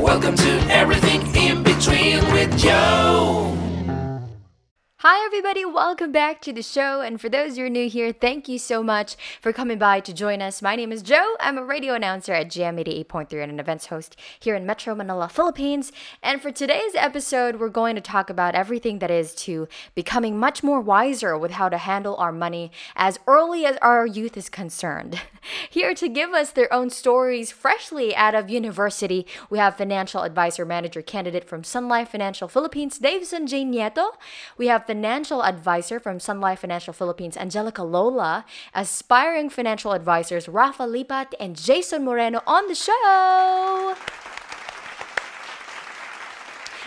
Welcome to Everything in Between with Joe. Hi, everybody. Welcome back to the show. And for those who are new here, thank you so much for coming by to join us. My name is Joe. I'm a radio announcer at GM 88.3 and an events host here in Metro Manila, Philippines. And for today's episode, we're going to talk about everything that is to becoming much more wiser with how to handle our money as early as our youth is concerned. Here to give us their own stories freshly out of university, we have financial advisor manager candidate from Sun Life Financial Philippines, Davison J. Nieto. We have financial advisor from Sun Life Financial Philippines, Angelica Lola, aspiring financial advisors Rafa Lipat and Jason Moreno on the show.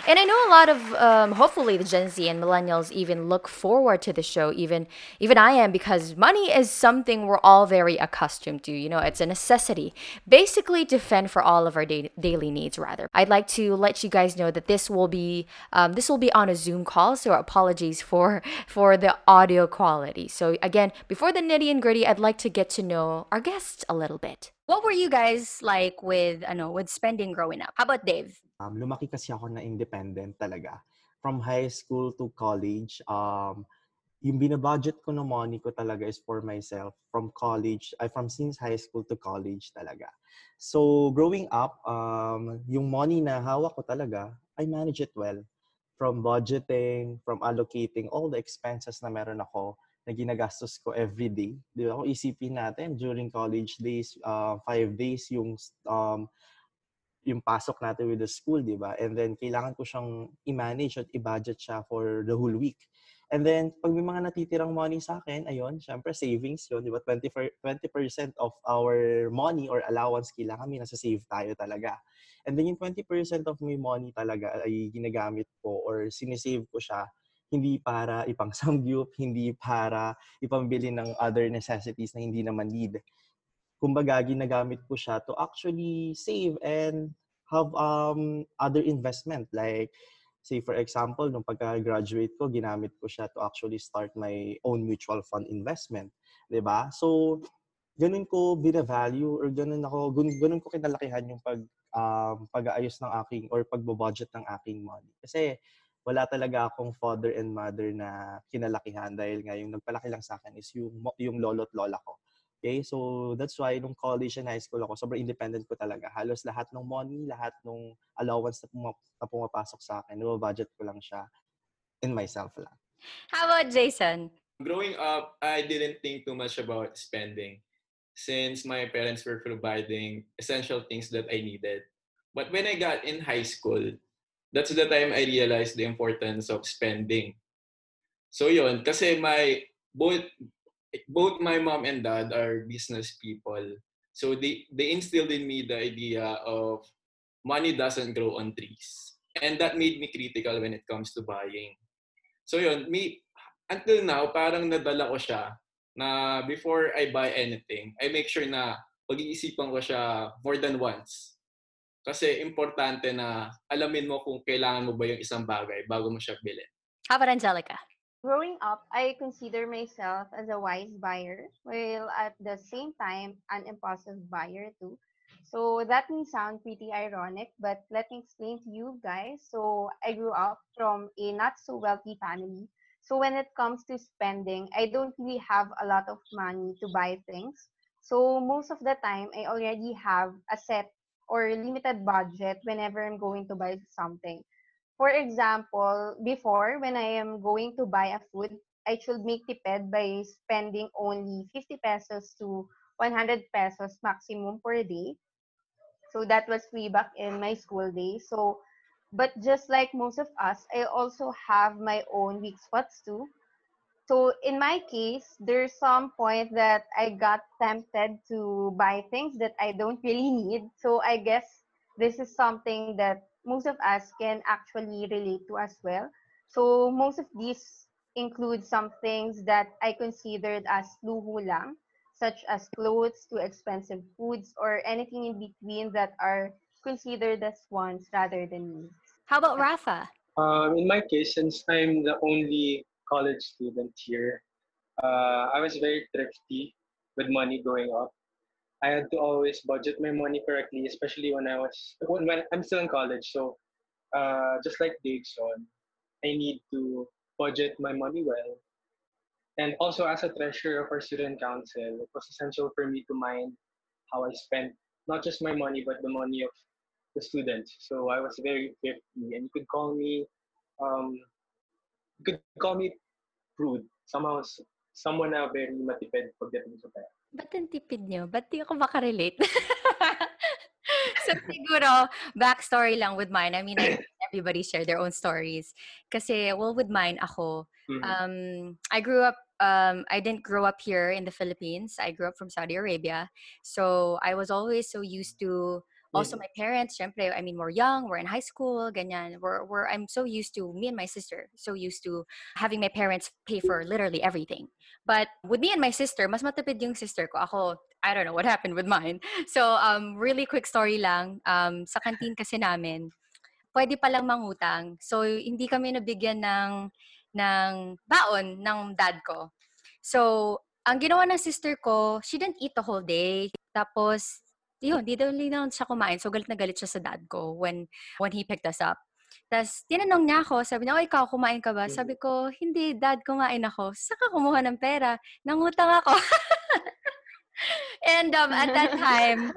And I know a lot of, um, hopefully, the Gen Z and millennials even look forward to the show. Even, even I am, because money is something we're all very accustomed to. You know, it's a necessity, basically to fend for all of our da- daily needs. Rather, I'd like to let you guys know that this will be, um, this will be on a Zoom call. So apologies for for the audio quality. So again, before the nitty and gritty, I'd like to get to know our guests a little bit. What were you guys like with, I know with spending growing up? How about Dave? Um, lumaki kasi ako na independent talaga. From high school to college, um, yung binabudget ko ng money ko talaga is for myself. From college, I from since high school to college talaga. So growing up, um, yung money na hawak ko talaga, I manage it well. From budgeting, from allocating all the expenses na meron ako, na ginagastos ko every day. Di ba? Kung isipin natin, during college days, uh, five days yung um, yung pasok natin with the school, di ba? And then, kailangan ko siyang i-manage at i-budget siya for the whole week. And then, pag may mga natitirang money sa akin, ayun, syempre, savings yun, di ba? 20%, 20% of our money or allowance, kailangan may nasa save tayo talaga. And then, yung 20% of my money talaga ay ginagamit ko or sinisave ko siya hindi para ipang samgyup, hindi para ipambili ng other necessities na hindi naman need kumbaga, ginagamit ko siya to actually save and have um, other investment. Like, say for example, nung pagka-graduate ko, ginamit ko siya to actually start my own mutual fund investment. ba diba? So, ganun ko bina-value or ganun ako, ganun, ganun ko kinalakihan yung pag, um, pag-aayos ng aking or pagbo-budget ng aking money. Kasi, wala talaga akong father and mother na kinalakihan dahil nga yung nagpalaki lang sa akin is yung, yung lolo at lola ko. Okay? So, that's why nung college and high school ako, sobrang independent ko talaga. Halos lahat ng money, lahat ng allowance na, puma- na pumapasok sa akin, budget ko lang siya in myself lang. How about Jason? Growing up, I didn't think too much about spending since my parents were providing essential things that I needed. But when I got in high school, that's the time I realized the importance of spending. So yun, kasi my both both my mom and dad are business people. So they, they instilled in me the idea of money doesn't grow on trees. And that made me critical when it comes to buying. So yun, me, until now, parang nadala ko siya na before I buy anything, I make sure na pag-iisipan ko siya more than once. Kasi importante na alamin mo kung kailangan mo ba yung isang bagay bago mo siya bilhin. How about Angelica? Growing up, I consider myself as a wise buyer, while at the same time, an impulsive buyer too. So that may sound pretty ironic, but let me explain to you guys. So I grew up from a not so wealthy family. So when it comes to spending, I don't really have a lot of money to buy things. So most of the time, I already have a set or limited budget whenever I'm going to buy something. For example, before, when I am going to buy a food, I should make tipid by spending only 50 pesos to 100 pesos maximum per day. So that was way back in my school days. So, but just like most of us, I also have my own weak spots too. So in my case, there's some point that I got tempted to buy things that I don't really need. So I guess this is something that most of us can actually relate to as well. So most of these include some things that I considered as luho lang, such as clothes to expensive foods or anything in between that are considered as wants rather than needs. How about Rafa? Um, in my case, since I'm the only college student here, uh, I was very thrifty with money growing up. I had to always budget my money correctly, especially when I was when, when I'm still in college. So, uh, just like Daveson, I need to budget my money well. And also, as a treasurer of our student council, it was essential for me to mind how I spent not just my money but the money of the students. So I was very thrifty, and you could call me, um, you could call me prude. Somehow, someone na very matipid pagdating sa pera. Ba't ang tipid nyo? Ba't di ako makarelate? so siguro, backstory lang with mine. I mean, everybody share their own stories. Kasi, well, with mine, ako, Mhm. um, I grew up, um, I didn't grow up here in the Philippines. I grew up from Saudi Arabia. So, I was always so used to, also Mhm. my parents, syempre, I mean, we're young, we're in high school, ganyan. We're, we're, I'm so used to, me and my sister, so used to having my parents pay for literally everything. But with me and my sister, mas matipid yung sister ko. Ako, I don't know what happened with mine. So, um, really quick story lang. Um, sa canteen kasi namin, pwede palang mangutang. So, hindi kami nabigyan ng, ng baon ng dad ko. So, ang ginawa ng sister ko, she didn't eat the whole day. Tapos, yun, di daw lang siya kumain. So, galit na galit siya sa dad ko when, when he picked us up. Tapos, tinanong niya ako, sabi niya, oh, ikaw, kumain ka ba? Sabi ko, hindi, dad, kumain ako. Saka kumuha ng pera. Nangutang ako. And um, at that time,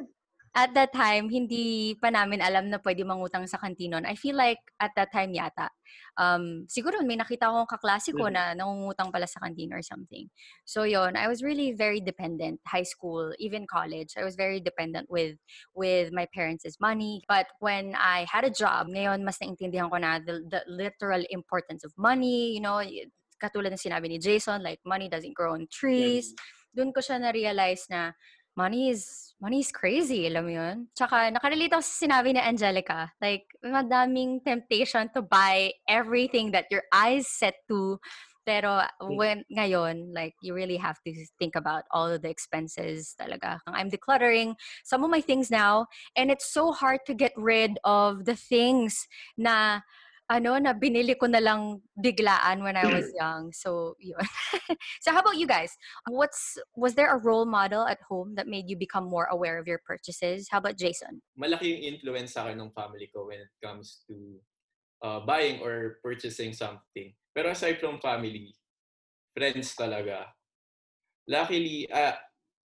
at that time, hindi pa namin alam na pwede mangutang sa kantinon. I feel like at that time yata, um, siguro may nakita akong kaklase ko Mhm. na nangungutang pala sa kantin or something. So yon, I was really very dependent. High school, even college, I was very dependent with with my parents' money. But when I had a job, ngayon mas naintindihan ko na the, the literal importance of money. You know, katulad ng sinabi ni Jason, like money doesn't grow on trees. Doon ko siya na-realize na money is money is crazy, alam mo yun? Tsaka nakarelate ako sa sinabi ni Angelica, like madaming temptation to buy everything that your eyes set to pero when ngayon like you really have to think about all of the expenses talaga. I'm decluttering some of my things now and it's so hard to get rid of the things na ano na binili ko na lang biglaan when I was young. So yun. so how about you guys? What's was there a role model at home that made you become more aware of your purchases? How about Jason? malaki yung influence sa akin ng family ko when it comes to uh, buying or purchasing something. Pero aside from family, friends talaga. Luckily, uh,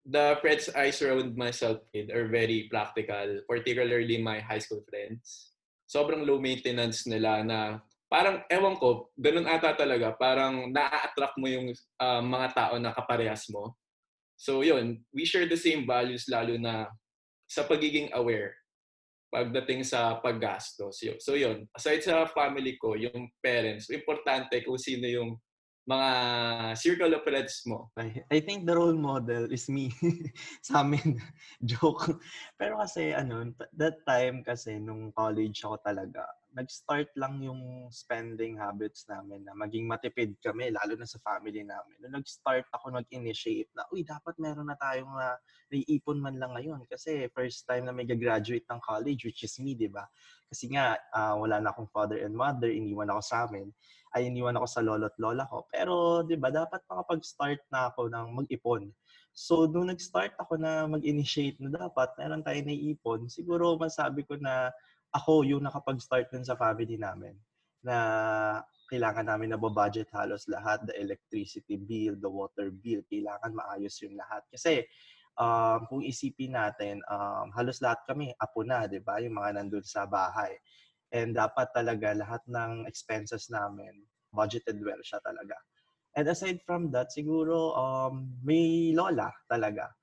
the friends I surround myself with are very practical, particularly my high school friends. Sobrang low maintenance nila na parang, ewan ko, ganun ata talaga, parang na-attract mo yung uh, mga tao na kaparehas mo. So yun, we share the same values lalo na sa pagiging aware pagdating sa paggastos. Yun. So yun, aside sa family ko, yung parents, importante kung sino yung mga circle of friends mo. I, I think the role model is me. sa amin, joke. Pero kasi, ano, that time kasi, nung college ako talaga, nag-start lang yung spending habits namin na maging matipid kami, lalo na sa family namin. Nung nag-start ako, nag-initiate na, uy, dapat meron na tayong na naiipon man lang ngayon. Kasi first time na may graduate ng college, which is me, di ba? Kasi nga, ah, wala na akong father and mother, iniwan ako sa amin ay iniwan ako sa lolo at lola ko. Pero, di ba, dapat makapag-start na ako ng mag-ipon. So, nung nag-start ako na mag-initiate na dapat meron tayo naiipon, siguro masabi ko na ako yung nakapag-start dun sa family namin na kailangan namin na budget halos lahat, the electricity bill, the water bill, kailangan maayos yung lahat. Kasi, um, kung isipin natin, um, halos lahat kami, apo na, di ba? Yung mga nandun sa bahay. And dapat talaga lahat ng expenses namin, budgeted well siya talaga. And aside from that, siguro um, may lola talaga.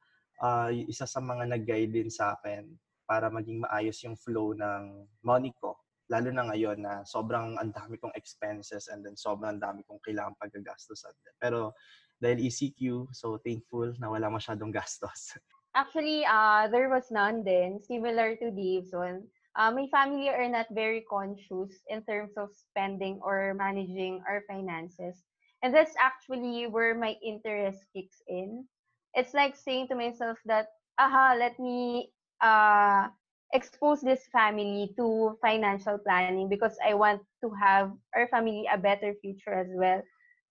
Y- isa sa mga nag-guide din sa akin para maging maayos yung flow ng money ko. Lalo na ngayon na sobrang ang dami kong expenses and then sobrang dami kong kailangan pagkagastosan. Pero dahil ECQ, so thankful na wala masyadong gastos. Actually, uh, there was none then, similar to Dave's one. Uh, my family are not very conscious in terms of spending or managing our finances. And that's actually where my interest kicks in. It's like saying to myself that, aha, let me uh, expose this family to financial planning because I want to have our family a better future as well.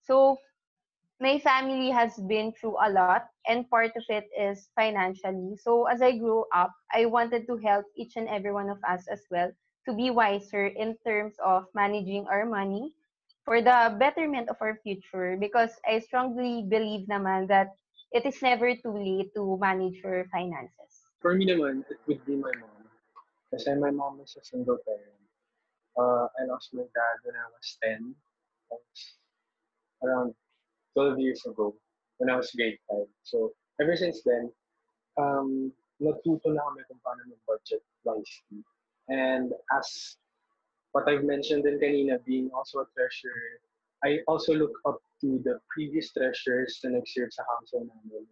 So my family has been through a lot and part of it is financially. So as I grew up, I wanted to help each and every one of us as well to be wiser in terms of managing our money for the betterment of our future because I strongly believe naman that it is never too late to manage your finances. For me naman, it would be my mom. Kasi my mom is a single parent. Uh, I lost my dad when I was 10. That's around 12 years ago when I was grade 5. So, ever since then, um, natuto na kami kung paano mag-budget wisely. And as what I've mentioned din kanina, being also a treasurer, I also look up to the previous treasurers na nag-serve sa council namin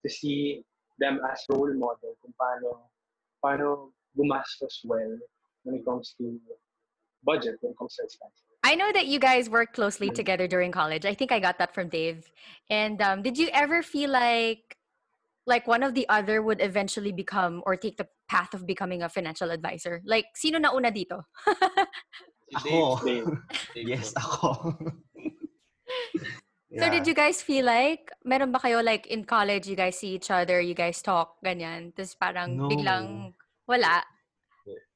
to see them as role model kung paano, paano gumastos well when it comes to budget, when it comes to expenses. I know that you guys worked closely together during college. I think I got that from Dave. And um, did you ever feel like like one of the other would eventually become or take the path of becoming a financial advisor? Like sino na una dito? Ako. Dave. Dave Yes, po. ako. So did you guys feel like meron ba kayo like in college you guys see each other, you guys talk ganyan, tapos parang No. biglang wala.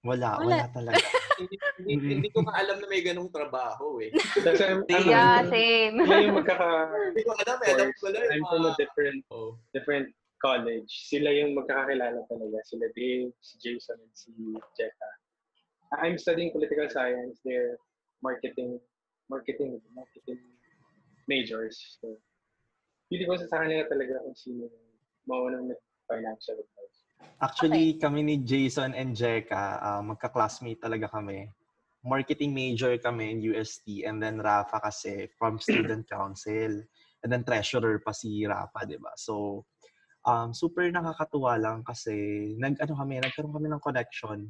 Wala, Wala. wala talaga. hindi, hindi, hindi ko nga alam na may ganong trabaho eh. Kasi I'm, I'm, Yeah, same. sila yung magkaka... Hindi ko alam eh. Alam ko lang I'm from a mga- different Oh. different college. Sila yung magkakakilala talaga. Sila Dave, si Jason, and si Jetta. I'm studying political science. They're marketing, marketing, marketing majors. So, pili ko sa kanila talaga kung sino yung maunang financial advice. Actually, kami ni Jason and Jeka, ah, magka-classmate talaga kami. Marketing major kami in UST and then Rafa kasi from student council. And then treasurer pa si Rafa, di ba? So, um, super nakakatuwa lang kasi nag, ano kami, nagkaroon kami ng connection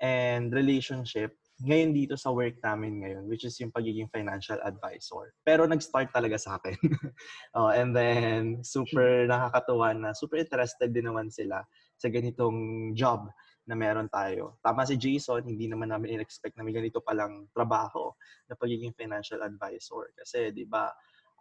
and relationship ngayon dito sa work namin ngayon, which is yung pagiging financial advisor. Pero nag-start talaga sa akin. oh, and then, super nakakatuwa na, super interested din naman sila sa ganitong job na meron tayo. Tama si Jason, hindi naman namin in-expect na may ganito palang trabaho na pagiging financial advisor. Kasi, di ba,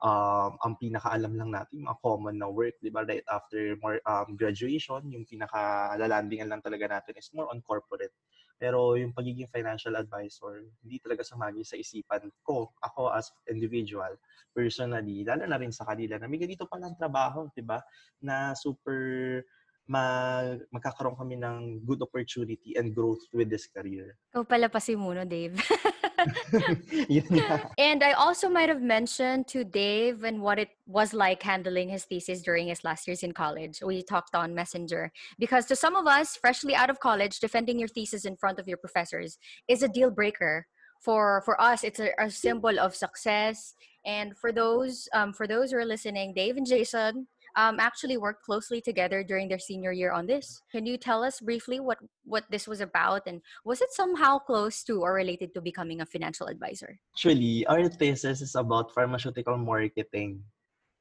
um, ang pinakaalam lang natin, mga common na work, di ba, right after more um, graduation, yung pinaka-lalandingan lang talaga natin is more on corporate. Pero yung pagiging financial advisor, hindi talaga sumagi sa isipan ko, ako as individual, personally, lalo na rin sa kanila, na may ganito palang trabaho, di ba, na super mag magkakaroon kami ng good opportunity and growth with this career. Ikaw pala pa si Muno, Dave. Nga. And I also might have mentioned to Dave and what it was like handling his thesis during his last years in college. We talked on Messenger. Because to some of us, freshly out of college, defending your thesis in front of your professors is a deal breaker. For for us, it's a, a symbol of success. And for those um, for those who are listening, Dave and Jason um, actually worked closely together during their senior year on this. Can you tell us briefly what what this was about and was it somehow close to or related to becoming a financial advisor? Actually, our thesis is about pharmaceutical marketing.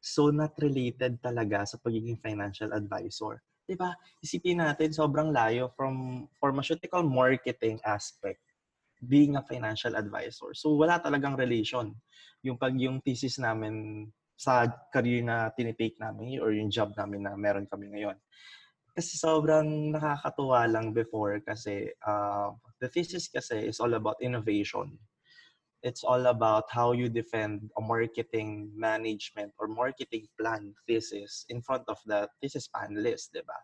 So, not related talaga sa pagiging financial advisor. Diba? Isipin natin, sobrang layo from pharmaceutical marketing aspect being a financial advisor. So, wala talagang relation. Yung pag yung thesis namin sa career na tinitake namin or yung job namin na meron kami ngayon. Kasi sobrang nakakatuwa lang before kasi uh, the thesis kasi is all about innovation it's all about how you defend a marketing management or marketing plan thesis in front of the thesis panelist, di ba?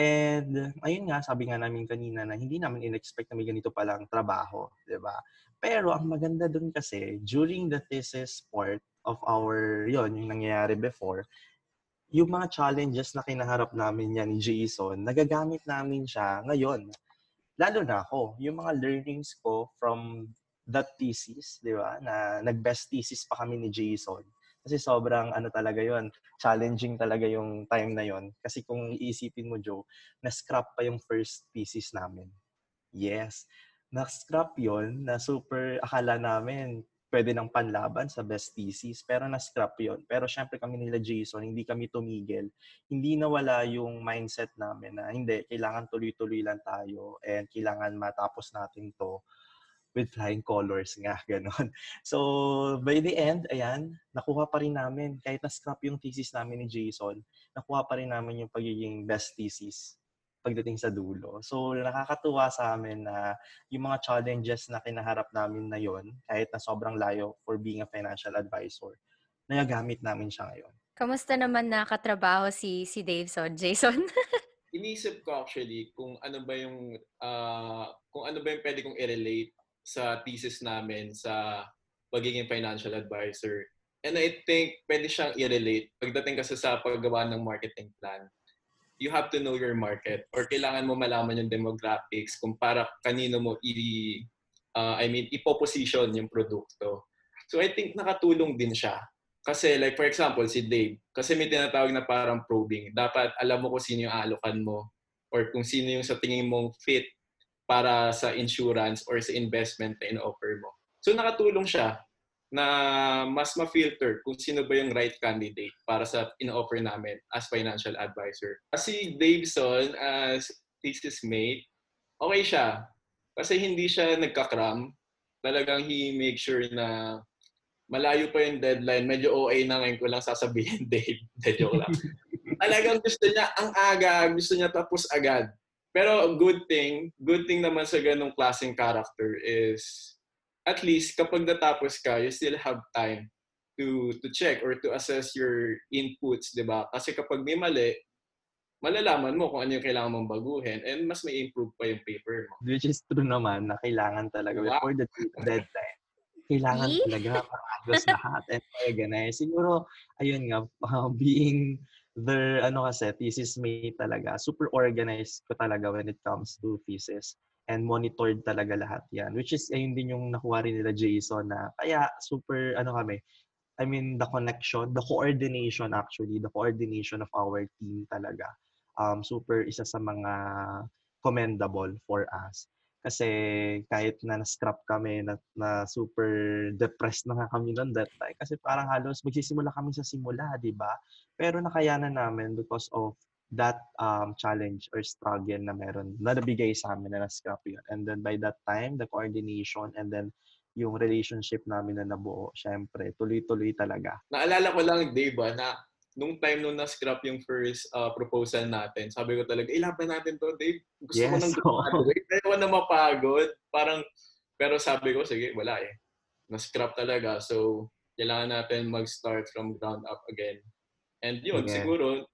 And ayun nga, sabi nga namin kanina na hindi namin in-expect na may ganito palang trabaho, di ba? Pero ang maganda dun kasi, during the thesis part of our, yon yung nangyayari before, yung mga challenges na kinaharap namin yan ni Jason, nagagamit namin siya ngayon. Lalo na ako, yung mga learnings ko from that thesis, di ba? Na nag-best thesis pa kami ni Jason. Kasi sobrang ano talaga yon challenging talaga yung time na yon Kasi kung iisipin mo, Joe, na-scrap pa yung first thesis namin. Yes. Na-scrap yon na super akala namin pwede ng panlaban sa best thesis, pero na-scrap yon Pero syempre kami nila Jason, hindi kami tumigil. Hindi nawala yung mindset namin na hindi, kailangan tuloy-tuloy lang tayo and kailangan matapos natin to with flying colors nga, ganon. So, by the end, ayan, nakuha pa rin namin, kahit na-scrap yung thesis namin ni Jason, nakuha pa rin namin yung pagiging best thesis pagdating sa dulo. So, nakakatuwa sa amin na yung mga challenges na kinaharap namin na yon kahit na sobrang layo for being a financial advisor, nagagamit namin siya ngayon. Kamusta naman nakatrabaho si si Daveson, Jason? Inisip ko actually kung ano ba yung ah, kung ano ba yung pwede kong i-relate sa thesis namin sa pagiging financial advisor. And I think pwede siyang i-relate pagdating kasi sa paggawa ng marketing plan. You have to know your market or kailangan mo malaman yung demographics kung para kanino mo i ah, I mean ipoposition yung produkto. So I think nakatulong din siya. Kasi like for example si Dave, kasi may tinatawag na parang probing. Dapat alam mo kung sino yung alokan mo or kung sino yung sa tingin mong fit para sa insurance or sa investment na in-offer mo. So nakatulong siya na mas ma-filter kung sino ba yung right candidate para sa in-offer namin as financial advisor. Kasi Daveson as thesis mate, okay siya. Kasi hindi siya nagkakram. Talagang he make sure na malayo pa yung deadline. Medyo OA na ngayon ko lang sasabihin, Dave. De, joke lang. Talagang gusto niya, ang aga, gusto niya tapos agad. Pero good thing, good thing naman sa ganong klaseng character is at least kapag natapos ka, you still have time to to check or to assess your inputs, 'di ba? Kasi kapag may mali, malalaman mo kung ano yung kailangan mong baguhin and mas may improve pa yung paper mo. Which is true naman na kailangan talaga Wow. before the deadline. Kailangan talaga maayos lahat and organize. Siguro, ayun nga, uh, being the, ano kasi, thesis mate talaga, super organized ko talaga when it comes to thesis and monitored talaga lahat yan. Which is, ayun din yung nakuha rin nila Jason na, kaya super, ano kami, I mean, the connection, the coordination actually, the coordination of our team talaga. Um, super isa sa mga commendable for us. Kasi kahit na na-scrap kami, na, na super depressed na nga kami noon that time. Kasi parang halos magsisimula kami sa simula, di ba? Pero nakayanan namin because of that um, challenge or struggle na meron, na nabigay sa amin na na-scrap yun. And then by that time, the coordination and then yung relationship namin na nabuo, syempre, tuloy-tuloy talaga. Naalala ko lang, Dave, ah, na nung time nung na-scrap yung first ah, proposal natin, sabi ko talaga, ilaban natin to, Dave. Gusto ko Yes, nang oo. graduate. Ayaw ko na mapagod. Parang, pero sabi ko, sige, wala eh. Na-scrap talaga. So, kailangan natin mag-start from ground up again. And yun, Yeah. siguro,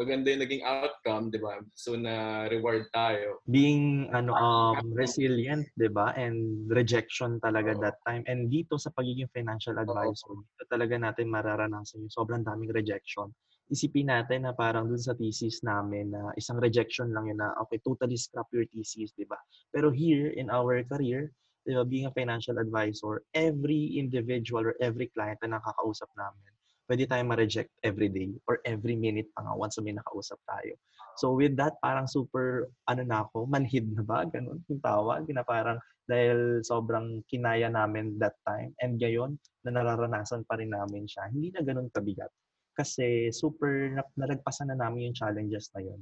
maganda yung naging outcome, di ba? So, na-reward tayo. being ano um resilient 'di ba and rejection talaga Oo. that time and dito sa pagiging financial advisor dito talaga natin mararanasan yung sobrang daming rejection isipin natin na parang dun sa thesis namin na isang rejection lang yun na okay totally scrap your thesis 'di ba pero here in our career 'di ba being a financial advisor every individual or every client na nakakausap namin pwede tayong ma-reject every day or every minute pa nga once may nakausap tayo So with that, parang super, ano na ako, manhid na ba? Ganun yung tawag. Na parang dahil sobrang kinaya namin that time. And ngayon, na nararanasan pa rin namin siya. Hindi na ganun kabigat. Kasi super, na, nalagpasan na namin yung challenges na yun.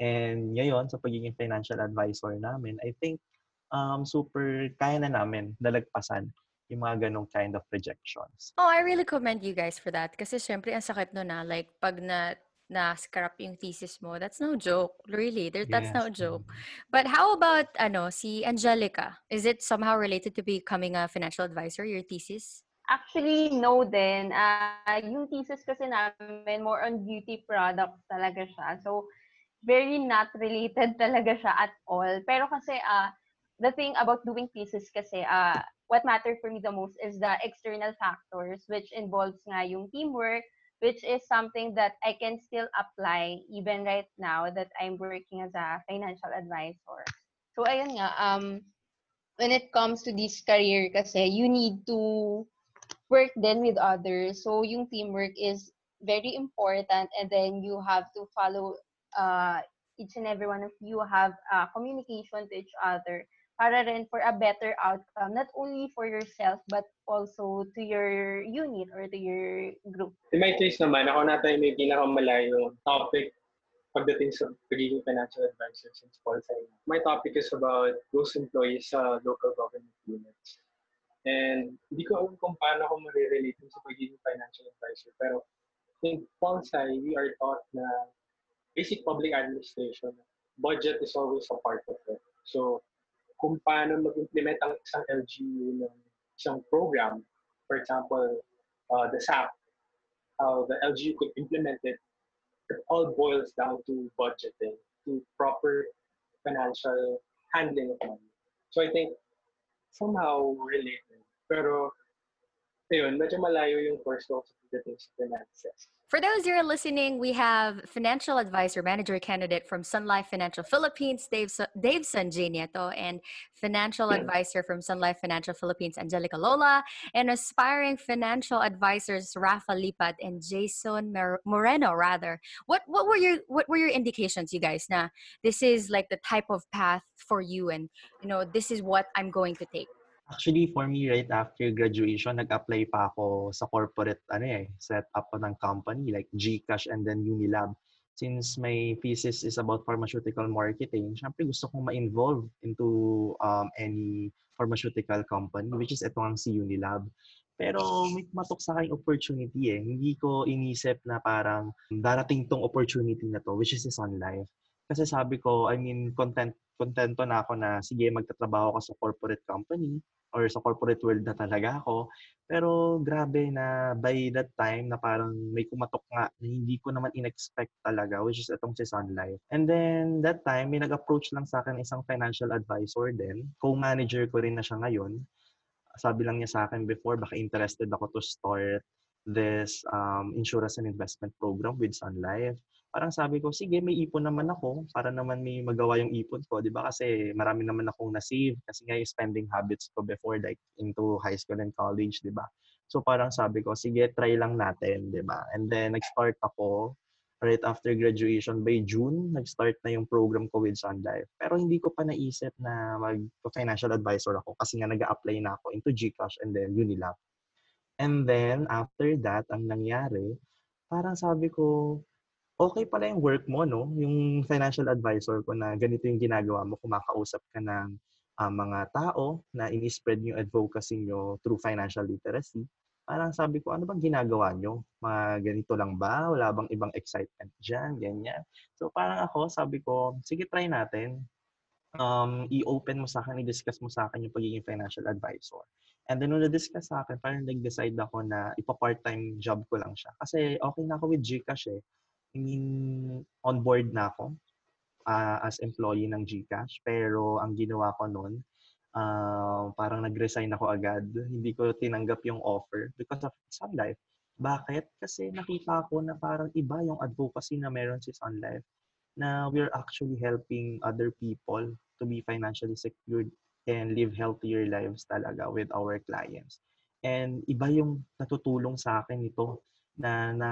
And ngayon, sa pagiging financial advisor namin, I think um, super kaya na namin nalagpasan yung mga ganong kind of rejections. Oh, I really commend you guys for that. Kasi syempre, ang sakit no na. Like, pag na na-scrap yung thesis mo, that's no joke. Really, there, that's no Yes. joke. But how about, ano, si Angelica? Is it somehow related to becoming a financial advisor, your thesis? Actually, no din. Ah, yung thesis kasi namin, more on beauty products talaga siya. So, very not related talaga siya at all. Pero kasi, ah, the thing about doing thesis kasi, ah, what mattered for me the most is the external factors, which involves nga yung teamwork, which is something that I can still apply even right now that I'm working as a financial advisor. So, ayun nga, um, when it comes to this career kasi, you need to work then with others. So yung teamwork is very important and then you have to follow uh, each and every one of you have uh, communication to each other para rin for a better outcome, not only for yourself, but also to your unit or to your group. In my case naman, ako natin may pinakamalayong topic pagdating sa pagiging financial advisor since Paul Sai. My topic is about those employees sa local government units. And hindi ko alam kung paano ako marirelate sa pagiging financial advisor. Pero in Paul Sai, we are taught na basic public administration, budget is always a part of it. So, kung paano mag-implement ang isang LGU ng isang program, for example, uh, the SAP, how the LGU could implement it, it all boils down to budgeting, to proper financial handling of money. So I think somehow related. Pero, ayun, medyo malayo yung course ko sa pagdating sa finances. For those who are listening, we have financial advisor manager candidate from Sun Life Financial Philippines, Dave, Dave Sanjay Nieto, and financial advisor from Sun Life Financial Philippines, Angelica Lola, and aspiring financial advisors Rafa Lipat and Jason Moreno. Rather, what what were your what were your indications, you guys? Na this is like the type of path for you, and you know this is what I'm going to take. Actually, for me, right after graduation, nag-apply pa ako sa corporate, ano eh, set up ko ng company like Gcash and then Unilab. Since my thesis is about pharmaceutical marketing, syempre gusto kong ma-involve into um, any pharmaceutical company, which is ito ang si Unilab. Pero may kumatok sa akin opportunity eh. Hindi ko inisip na parang darating tong opportunity na to, which is Sun Life. Kasi sabi ko, I mean, content, contento na ako na sige, magtatrabaho ako sa corporate company or sa corporate world na talaga ako. Pero grabe na by that time na parang may kumatok nga na hindi ko naman in-expect talaga, which is itong si Sun Life. And then that time, may nag-approach lang sa akin isang financial advisor din. Co-manager ko rin na siya ngayon. Sabi lang niya sa akin before, baka interested ako to start this um, insurance and investment program with Sun Life parang sabi ko, sige, may ipon naman ako para naman may magawa yung ipon ko, di ba? Kasi marami naman akong na-save kasi nga yung spending habits ko before like into high school and college, di ba? So parang sabi ko, sige, try lang natin, di ba? And then nag-start ako right after graduation by June, nag-start na yung program ko with Sun Life. Pero hindi ko pa naisip na mag-financial advisor ako kasi nga nag apply na ako into Gcash and then Unilab. And then after that, ang nangyari, parang sabi ko, okay pala yung work mo, no? Yung financial advisor ko na ganito yung ginagawa mo, kumakausap ka ng uh, mga tao na ini-spread yung advocacy nyo through financial literacy. Parang sabi ko, ano bang ginagawa nyo? Mga ganito lang ba? Wala bang ibang excitement dyan? Ganyan. So parang ako, sabi ko, sige, try natin. Um, i-open mo sa akin, i-discuss mo sa akin yung pagiging financial advisor. And then, nung na-discuss sa akin, parang nag-decide ako na ipa-part-time job ko lang siya. Kasi okay na ako with Gcash eh. I mean, on board na ako uh, as employee ng GCash. Pero ang ginawa ko noon, uh, parang nag-resign ako agad. Hindi ko tinanggap yung offer because of Sun Life. Bakit? Kasi nakita ko na parang iba yung advocacy na meron si Sun Life na we're actually helping other people to be financially secured and live healthier lives talaga with our clients. And iba yung natutulong sa akin ito na, na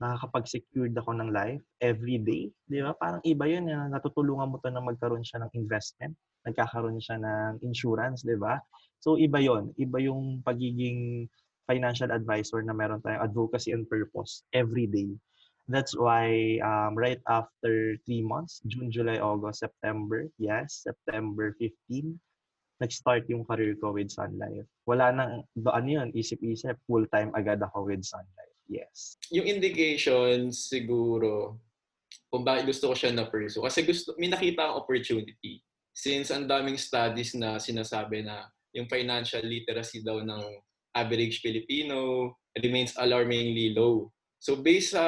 nakakapag-secured ako ng life every day. Di ba? Parang iba yun na natutulungan mo to na magkaroon siya ng investment. Nagkakaroon siya ng insurance, di ba? So iba yon Iba yung pagiging financial advisor na meron tayong advocacy and purpose every day. That's why um, right after three months, June, July, August, September, yes, September 15, nag-start yung career ko with Sun Life. Wala nang, ano yun, isip-isip, full-time agad ako with Sun Life. Yes. Yung indications siguro kung bakit gusto ko siya na pursue. Kasi gusto, may nakita ang opportunity. Since ang daming studies na sinasabi na yung financial literacy daw ng average Filipino remains alarmingly low. So based sa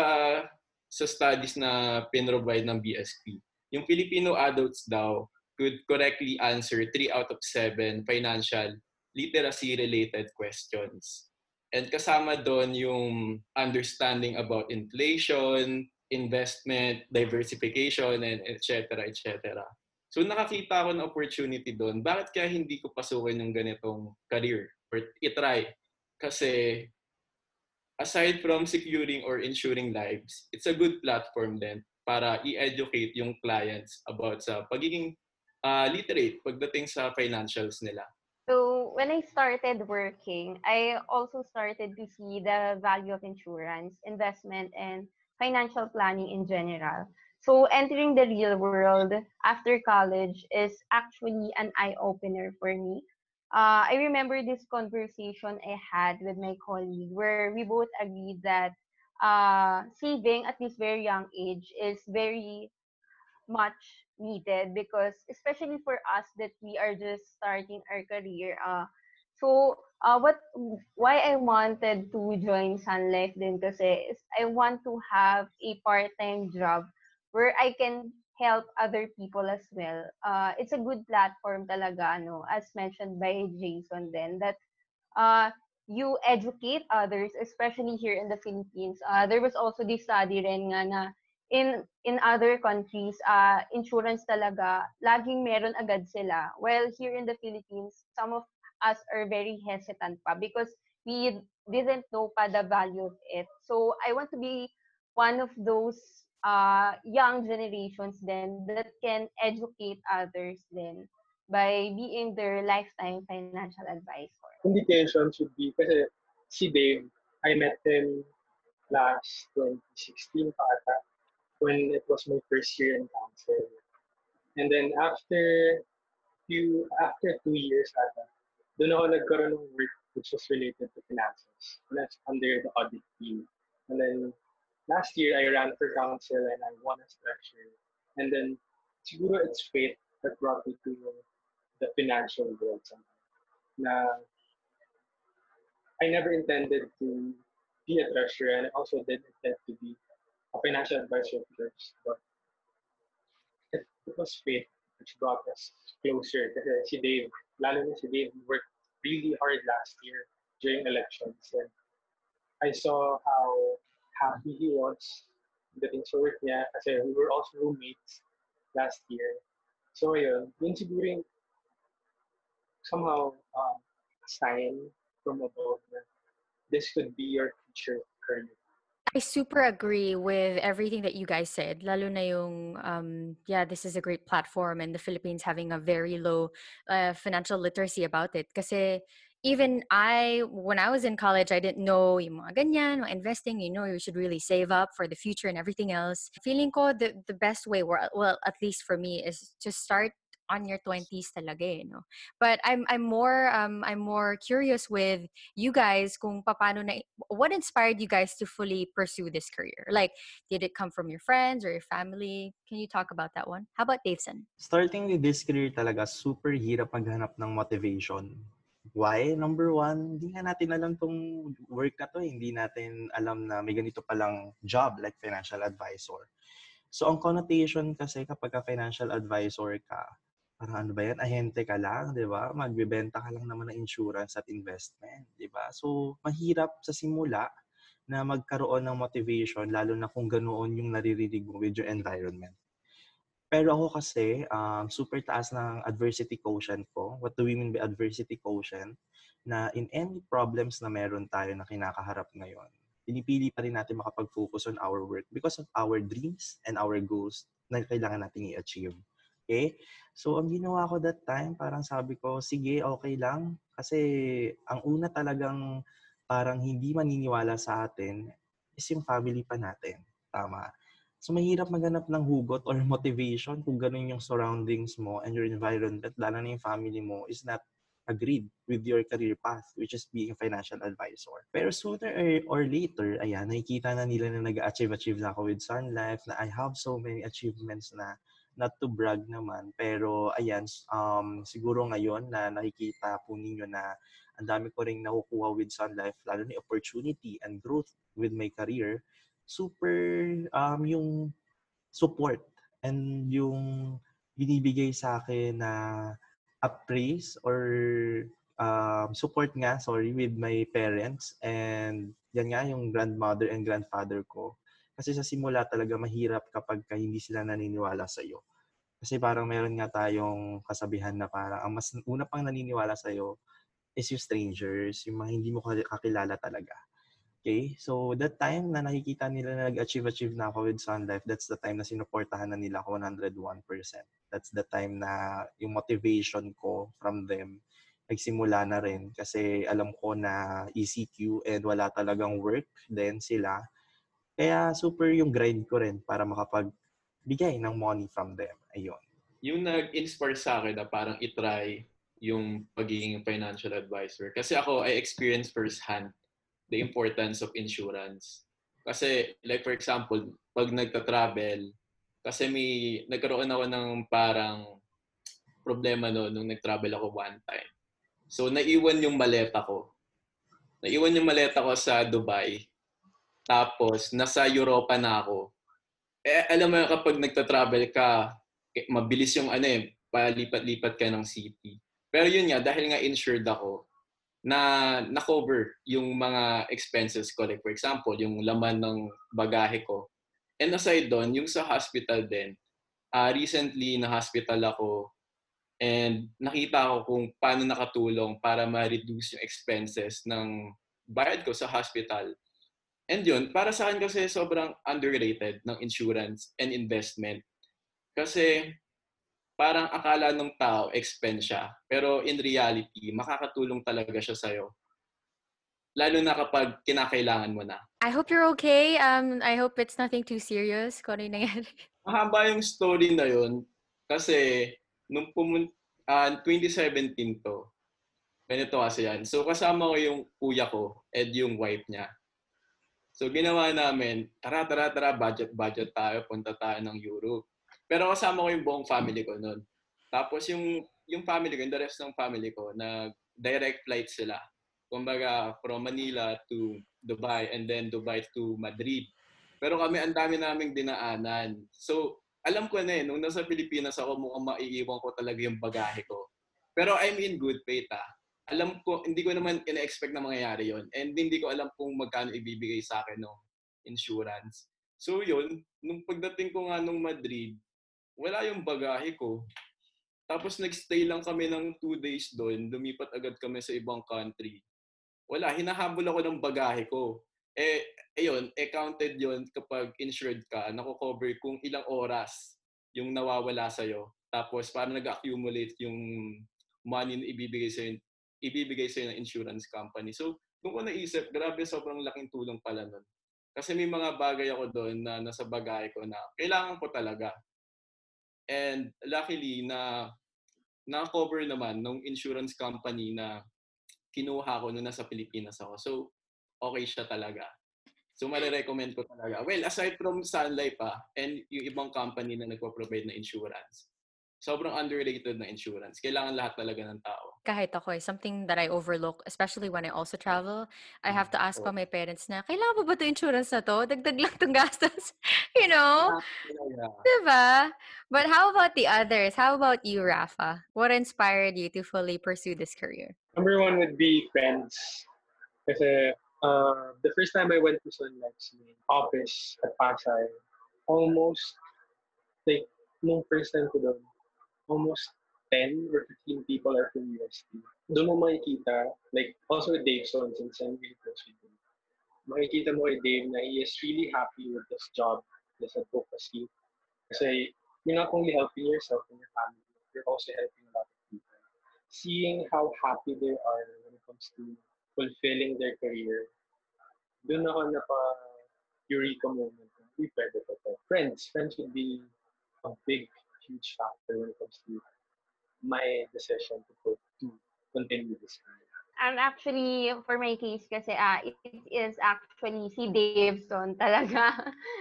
sa studies na pinrovide ng BSP, yung Filipino adults daw could correctly answer 3 out of 7 financial literacy related questions. And kasama doon yung understanding about inflation, investment, diversification, and etc. etc. So nakakita ako ng opportunity doon. Bakit kaya hindi ko pasukin yung ganitong career or itry? Kasi aside from securing or insuring lives, it's a good platform din para i-educate yung clients about sa pagiging uh, literate pagdating sa financials nila. When I started working, I also started to see the value of insurance, investment, and financial planning in general. So entering the real world after college is actually an eye opener for me. Uh, I remember this conversation I had with my colleague where we both agreed that uh, saving at this very young age is very much needed because especially for us that we are just starting our career uh so uh what why I wanted to join Sun Life kasi is I want to have a part-time job where I can help other people as well. Uh it's a good platform talaga no as mentioned by Jason then that uh you educate others especially here in the Philippines. Uh there was also this study rin nga na in in other countries, uh, insurance talaga, laging meron agad sila. While here in the Philippines, some of us are very hesitant pa because we didn't know pa the value of it. So I want to be one of those uh, young generations then that can educate others then by being their lifetime financial advisor. Indication should be, kasi si Dave, I met him last 2016 pa ata, when it was my first year in council. And then after few after two years ata, doon ako nagkaroon ng work which was related to finances. And that's under the audit team. And then last year I ran for council and I won as treasurer. And then siguro it's fate that brought me to the financial world somehow. Na I never intended to be a treasurer and I also didn't intend to be financial advisor first. But it, it was fate which brought us closer. Kasi si Dave, lalo si Dave, worked really hard last year during elections. And I saw how happy he was dating sa work niya kasi we were also roommates last year. So yun, yun siguro yung somehow um, sign from above na this could be your future career. I super agree with everything that you guys said. Lalo na yung, um, yeah, this is a great platform and the Philippines having a very low uh, financial literacy about it. Kasi even I, when I was in college, I didn't know yung mga ganyan, investing, you know, you should really save up for the future and everything else. Feeling ko the, the best way, well, at least for me, is to start on your 20s talaga eh, no? But I'm I'm more um I'm more curious with you guys kung paano na what inspired you guys to fully pursue this career? Like did it come from your friends or your family? Can you talk about that one? How about Daveson? Starting with this career talaga, super hirap maghanap ng motivation. Why? Number one, hindi nga natin alam tong work na to. eh. Hindi natin alam na may ganito palang job like financial advisor. So, ang connotation kasi kapag ka financial advisor ka, parang ano ba yan, ahente ka lang, di ba? Magbebenta ka lang naman ng insurance at investment, di ba? So, mahirap sa simula na magkaroon ng motivation, lalo na kung ganoon yung naririnig mo with your environment. Pero ako kasi, um, super taas ng adversity quotient ko. What do we mean by adversity quotient? Na in any problems na meron tayo na kinakaharap ngayon, pinipili pa rin natin makapag-focus on our work because of our dreams and our goals na kailangan natin i-achieve. Okay? So, ang ginawa ko that time, parang sabi ko, sige, okay lang. Kasi ang una talagang parang hindi maniniwala sa atin is yung family pa natin. Tama. So, mahirap maghanap ng hugot or motivation kung ganun yung surroundings mo and your environment, lalo na yung family mo, is not agreed with your career path, which is being a financial advisor. Pero sooner or, or later, ayan, nakikita na nila na nag-achieve-achieve na ako with Sun Life, na I have so many achievements na not to brag naman, pero ayan, um, siguro ngayon na nakikita po ninyo na ang dami ko rin nakukuha with Sun Life, lalo na opportunity and growth with my career, super um, yung support and yung binibigay sa akin na appraise or um, support nga, sorry, with my parents and yan nga yung grandmother and grandfather ko. Kasi sa simula talaga mahirap kapag ka hindi sila naniniwala sa iyo. Kasi parang meron nga tayong kasabihan na parang ang mas una pang naniniwala sa iyo is yung strangers, yung mga hindi mo kakilala talaga. Okay? So, that time na nakikita nila na nag-achieve-achieve na ako with Sun Life, that's the time na sinuportahan na nila ako 101%. That's the time na yung motivation ko from them nagsimula na rin kasi alam ko na ECQ and wala talagang work then sila. Kaya super yung grind ko rin para makapagbigay ng money from them. Ayun. Yung nag-inspire sa akin na parang itry yung pagiging financial advisor. Kasi ako, I experienced firsthand the importance of insurance. Kasi, like for example, pag nagta-travel, kasi may, nagkaroon ako ng parang problema no, nung nag-travel ako one time. So, naiwan yung maleta ko. Naiwan yung maleta ko sa Dubai. Tapos, nasa Europa na ako. Eh, alam mo, kapag nagta-travel ka, eh, mabilis yung ano eh, palipat-lipat ka ng city. Pero yun nga, dahil nga insured ako, na na-cover yung mga expenses ko. Like for example, yung laman ng bagahe ko. And aside doon, yung sa hospital din, uh, recently na hospital ako and nakita ko kung paano nakatulong para ma-reduce yung expenses ng bayad ko sa hospital. And yun, para sa akin kasi sobrang underrated ng insurance and investment. Kasi parang akala ng tao expense siya. Pero in reality, makakatulong talaga siya sa'yo. Lalo na kapag kinakailangan mo na. I hope you're okay. Um, I hope it's nothing too serious kung ano yung nangyari. Mahaba yung story na yun kasi nung pumun uh, 2017 to, ganito kasi yan. So kasama ko yung kuya ko, Ed yung wife niya. So ginawa namin, tara, tara, tara, budget, budget tayo, punta tayo ng Europe. Pero kasama ko yung buong family ko noon. Tapos yung yung family ko, yung the rest ng family ko, na direct flight sila. Kumbaga, from Manila to Dubai and then Dubai to Madrid. Pero kami, ang dami naming dinaanan. So, alam ko na eh, nung nasa Pilipinas ako, mukhang maiiwan ko talaga yung bagahe ko. Pero I'm in good faith ah. Alam ko, hindi ko naman ina-expect na mangyayari yon And hindi ko alam kung magkano ibibigay sa akin no insurance. So yun, nung pagdating ko nga nung Madrid, wala yung bagahe ko. Tapos nagstay lang kami ng two days doon, lumipat agad kami sa ibang country. Wala, hinahabol ako ng bagahe ko. Eh, ayun, eh counted yun kapag insured ka, nako-cover kung ilang oras yung nawawala sa'yo. Tapos parang nag-accumulate yung money na ibibigay sa'yo, ibibigay sa'yo ng insurance company. So, doon ko naisip, grabe sobrang laking tulong pala nun. Kasi may mga bagay ako doon na nasa bagahe ko na kailangan ko talaga. And luckily na na-cover naman ng insurance company na kinuha ko nung nasa Pilipinas ako. So, okay siya talaga. So, marirecommend ko talaga. Well, aside from Sun Life ah, and yung ibang company na nagpo-provide na insurance, sobrang underrated na insurance. Kailangan lahat talaga ng tao. Kahit ako, eh, something that I overlook, especially when I also travel, I have to ask Oo. pa my parents na, kailangan ba ba ito insurance na to? Dagdag lang itong gastos. you know? Talaga. Diba? But how about the others? How about you, Rafa? What inspired you to fully pursue this career? Number one would be friends. Kasi uh, the first time I went to Sun Life's office at Pasay, almost, like, nung first time ko doon, almost 10 or 15 people are from UST. Doon mo makikita, like, also with Dave Son, since I'm really close with him, makikita mo kay Dave na he is really happy with this job, this advocacy. Kasi you're not only helping yourself and your family, you're also helping a lot of people. Seeing how happy they are when it comes to fulfilling their career, doon ako na pa eureka moment. We pwede pa to. Friends. Friends would be a big, huge factor when it comes to my decision to, put, to continue this career. And actually, for my case kasi, ah, it is actually si Daveson talaga.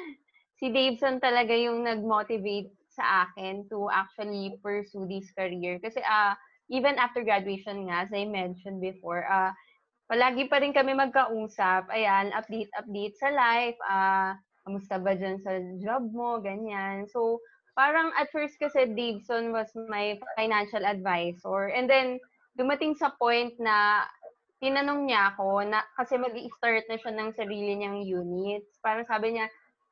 si Daveson talaga yung nag-motivate sa akin to actually pursue this career. Kasi ah, even after graduation nga, as I mentioned before, ah, palagi pa rin kami magkausap. Ayan, update-update sa life. Ah, kamusta ba dyan sa job mo? Ganyan. So, parang at first kasi Daveson was my financial advisor. And then, dumating sa point na tinanong niya ako na kasi mag-i-start na siya ng sarili niyang units. Parang sabi niya,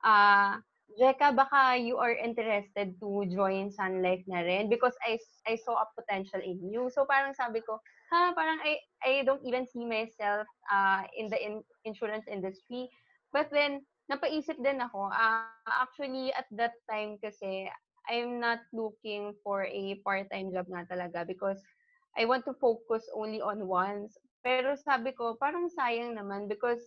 ah, Jeka, baka you are interested to join Sun Life na rin because I I saw a potential in you. So parang sabi ko, ha, parang I I don't even see myself uh, in the in, insurance industry. But then napaisip din ako, ah, actually at that time kasi I'm not looking for a part-time job na talaga because I want to focus only on ones. Pero sabi ko, parang sayang naman because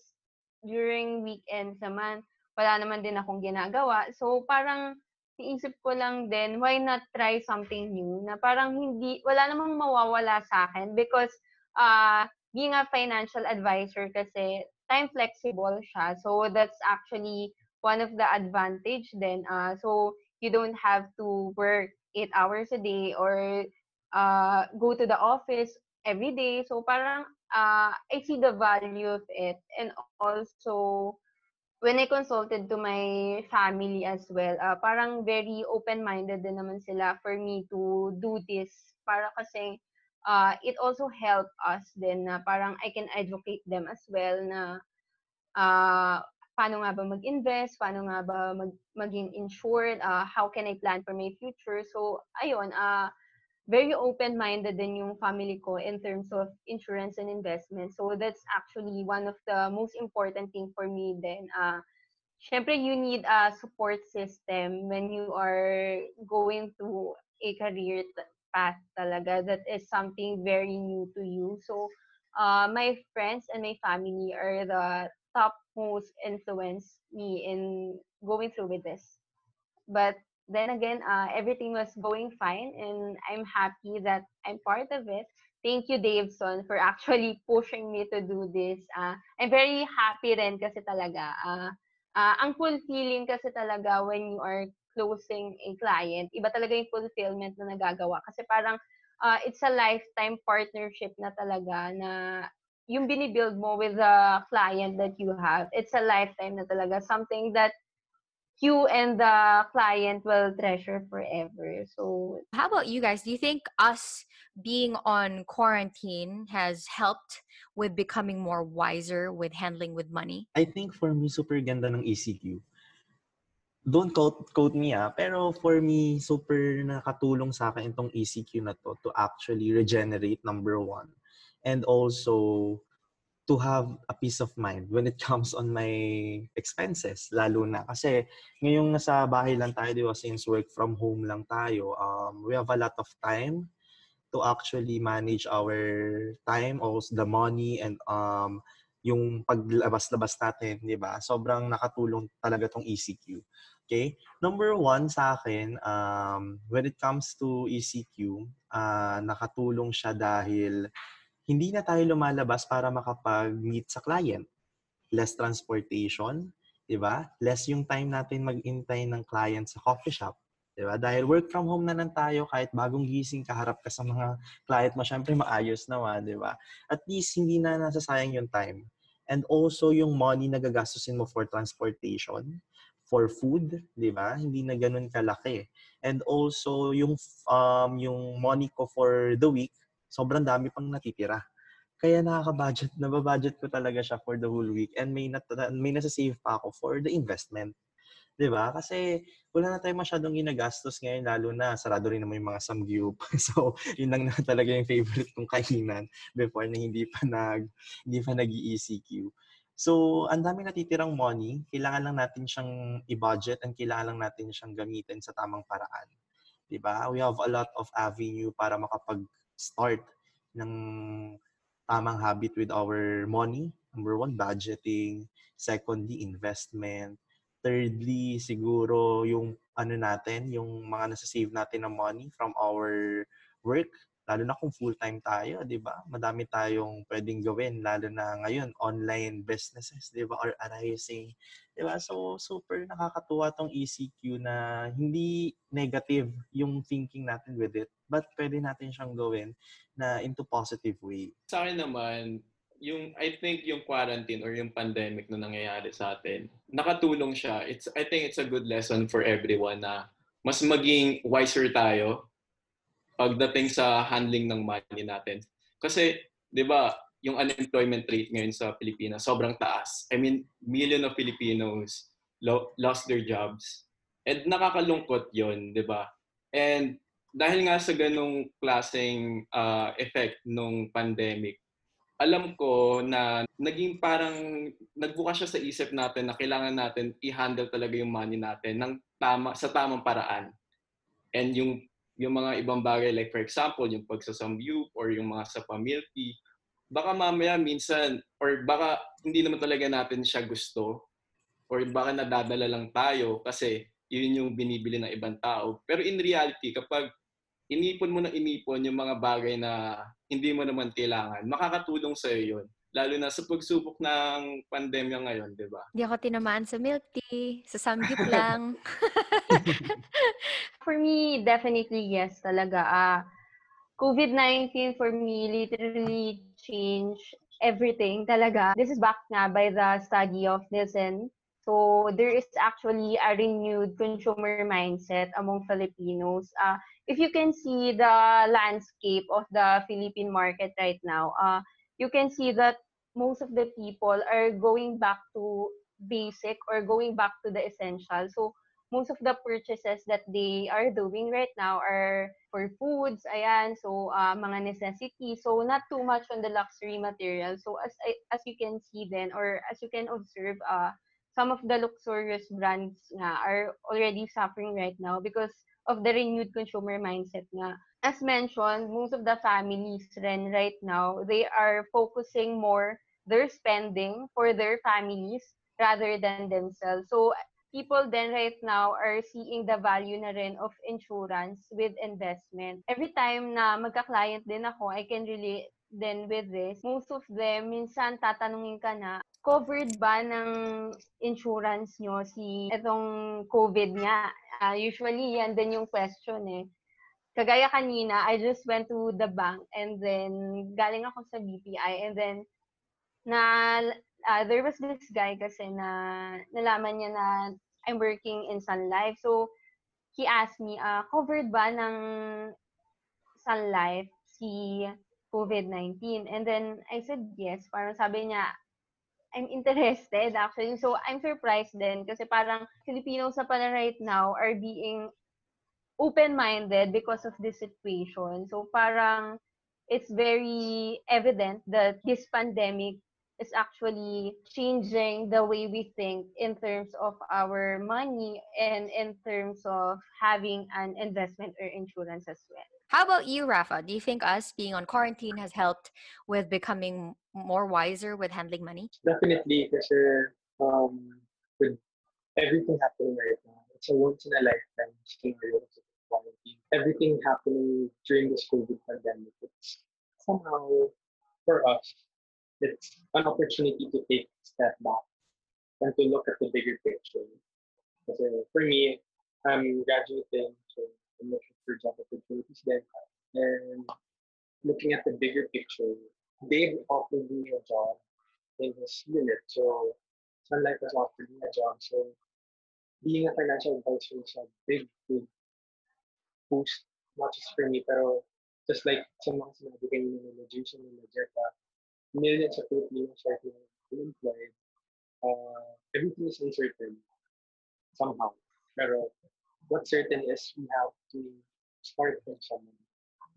during weekends naman, wala naman din akong ginagawa. So parang iisip ko lang din, why not try something new na parang hindi, wala namang mawawala sa akin because uh, being a financial advisor kasi time flexible siya. So that's actually one of the advantage then. Uh, so you don't have to work eight hours a day or uh, go to the office every day. So parang uh, I see the value of it. And also, when I consulted to my family as well, uh, parang very open-minded din naman sila for me to do this. Para kasi uh, it also help us din na parang I can educate them as well na uh, paano nga ba mag-invest, paano nga ba mag, maging insured, uh, how can I plan for my future. So, ayun, uh, very open-minded din yung family ko in terms of insurance and investment. So that's actually one of the most important thing for me then. Uh, Siyempre, you need a support system when you are going through a career path talaga that is something very new to you. So, uh, my friends and my family are the top most influence me in going through with this. But then again, uh, everything was going fine, and I'm happy that I'm part of it. Thank you, Daveson, for actually pushing me to do this. Uh, I'm very happy rin kasi talaga. Uh, uh, ang fulfilling kasi talaga when you are closing a client, iba talaga yung fulfillment na nagagawa. Kasi parang uh, it's a lifetime partnership na talaga na yung binibuild mo with the client that you have. It's a lifetime na talaga. Something that you and the client will treasure forever. So, how about you guys? Do you think us being on quarantine has helped with becoming more wiser with handling with money? I think for me, super ganda ng ECQ. Don't quote, quote me ah, pero for me, super nakatulong sa akin itong ECQ na to to actually regenerate, number one. And also, to have a peace of mind when it comes on my expenses, lalo na. Kasi ngayong nasa bahay lang tayo, di ba, since work from home lang tayo, um, we have a lot of time to actually manage our time, also the money, and um, yung paglabas-labas natin, di ba? Sobrang nakatulong talaga tong ECQ. Okay? Number one sa akin, um, when it comes to ECQ, uh, nakatulong siya dahil hindi na tayo lumalabas para makapag-meet sa client. Less transportation, di ba? Less yung time natin mag-intay ng client sa coffee shop. Di ba? Dahil work from home na lang tayo, kahit bagong gising, kaharap ka sa mga client mo, syempre maayos naman, di ba? At least hindi na nasasayang yung time. And also yung money na gagastusin mo for transportation, for food, di ba? Hindi na ganun kalaki. And also yung um, yung money ko for the week, sobrang dami pang natitira. Kaya nakaka-budget, nababudget ko talaga siya for the whole week and may, nat- may nasa-save pa ako for the investment. 'di ba? Kasi wala na tayong masyadong ginagastos ngayon lalo na sarado rin naman yung mga samgyup. so, yun lang na talaga yung favorite kong kainan before na hindi pa nag hindi pa nag-ECQ. So, ang dami natitirang money, kailangan lang natin siyang i-budget and kailangan lang natin siyang gamitin sa tamang paraan. 'Di ba? We have a lot of avenue para makapag start ng tamang habit with our money. Number one, budgeting. Secondly, investment. Thirdly, siguro yung ano natin, yung mga nasa-save natin ng money from our work. Lalo na kung full-time tayo, di ba? Madami tayong pwedeng gawin, lalo na ngayon, online businesses, di ba? Are arising. Di ba? So, super nakakatuwa tong ECQ na hindi negative yung thinking natin with it, but pwede natin siyang gawin na into positive way. Sa akin naman, yung I think yung quarantine or yung pandemic na nangyayari sa atin, nakatulong siya. It's I think it's a good lesson for everyone na mas maging wiser tayo pagdating sa handling ng money natin. Kasi, 'di ba, yung unemployment rate ngayon sa Pilipinas sobrang taas. I mean, million of Filipinos lo- lost their jobs. And nakakalungkot 'yon, 'di ba? And dahil nga sa ganong klaseng uh, effect nung pandemic, alam ko na naging parang nagbukas siya sa isip natin na kailangan natin i-handle talaga yung money natin ng tama sa tamang paraan. And yung yung mga ibang bagay like for example, yung pagsasambyup or yung mga sa pamilti, baka mamaya minsan or baka hindi naman talaga natin siya gusto or baka nadadala lang tayo kasi yun yung binibili ng ibang tao. Pero in reality, kapag inipon mo na inipon yung mga bagay na hindi mo naman kailangan, makakatulong sa'yo yun. Lalo na sa pagsubok ng pandemya ngayon, di ba? Hindi ako tinamaan sa milk tea. Sa samgyup lang. For me, definitely yes talaga. Ah, COVID-19 for me literally changed everything talaga. This is backed na by the study of Nielsen. So there is actually a renewed consumer mindset among Filipinos. Uh, if you can see the landscape of the Philippine market right now, uh, you can see that most of the people are going back to basic or going back to the essential. So most of the purchases that they are doing right now are for foods, ayan, so uh, mga necessities. So not too much on the luxury material. So as as you can see then or as you can observe, uh, some of the luxurious brands nga are already suffering right now because of the renewed consumer mindset nga as mentioned, most of the families then right now, they are focusing more their spending for their families rather than themselves. So people then right now are seeing the value na rin of insurance with investment. Every time na magka-client din ako, I can relate then with this. Most of them, minsan tatanungin ka na, covered ba ng insurance nyo si itong COVID nga? Uh, usually, yan din yung question eh kagaya kanina, I just went to the bank and then galing ako sa BPI and then na uh, there was this guy kasi na nalaman niya na I'm working in Sun Life. So he asked me, uh, covered ba ng Sun Life si COVID-19? And then I said yes. Parang sabi niya, I'm interested actually. So I'm surprised din kasi parang Filipinos na pala right now are being open-minded because of this situation. So parang it's very evident that this pandemic is actually changing the way we think in terms of our money and in terms of having an investment or insurance as well. How about you, Rafa? Do you think us being on quarantine has helped with becoming more wiser with handling money? Definitely, because um, with everything happening right now, it's a once in a lifetime scenario quality. Everything happening during this COVID pandemic, it's somehow for us, it's an opportunity to take a step back and to look at the bigger picture. Because for me, I'm graduating, so Looking for job opportunities then. And looking at the bigger picture, they've offered me a job in this unit. So Sun Life has offered me a job. So being a financial advisor is a big, big boost, not just for me, pero just like sa mga sinabi kanina ni Major sa manager ka, millions of Filipinos are being unemployed. Uh, everything is uncertain somehow. Pero what's certain is we have to start from someone.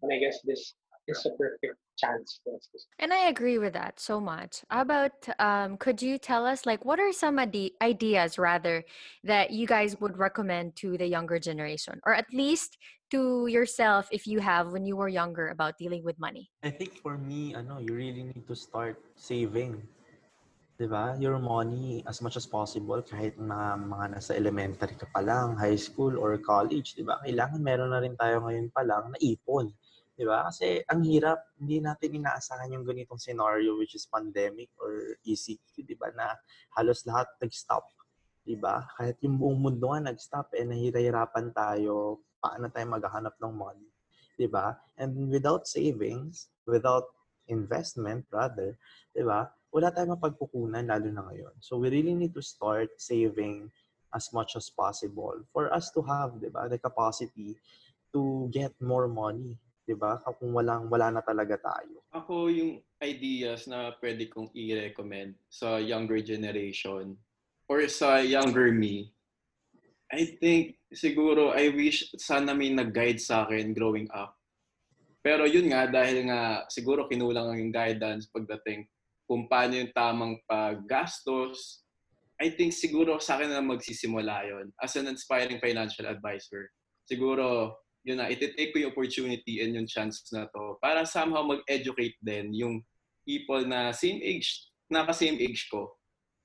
And I guess this is a perfect chance for us. And I agree with that so much. How about um, could you tell us like what are some ide- ideas rather that you guys would recommend to the younger generation or at least to yourself if you have when you were younger about dealing with money? I think for me, I know you really need to start saving. Diba? Your money as much as possible kahit na mga nasa elementary ka pa lang, high school or college, diba? Kailangan meron na rin tayo ngayon pa lang na ipon. Diba? Kasi ang hirap, hindi natin inaasahan yung ganitong scenario which is pandemic or ECQ, diba? Na halos lahat nag-stop. Diba? Kahit yung buong mundo nga nag-stop, eh nahihirapan tayo paano tayo maghahanap ng money. Di ba? And without savings, without investment rather, di ba? Wala tayong mapagkukunan lalo na ngayon. So we really need to start saving as much as possible for us to have, di ba, the capacity to get more money. Di ba? Kung walang, wala na talaga tayo. Ako yung ideas na pwede kong i-recommend sa younger generation or sa younger me, I think siguro I wish sana may nag-guide sa akin growing up. Pero yun nga, dahil nga siguro kinulang yung guidance pagdating kung paano yung tamang paggastos, I think siguro sa akin na magsisimula yon as an inspiring financial advisor. Siguro, yun na, iti-take ko yung opportunity and yung chance na to para somehow mag-educate din yung people na same age, naka-same age ko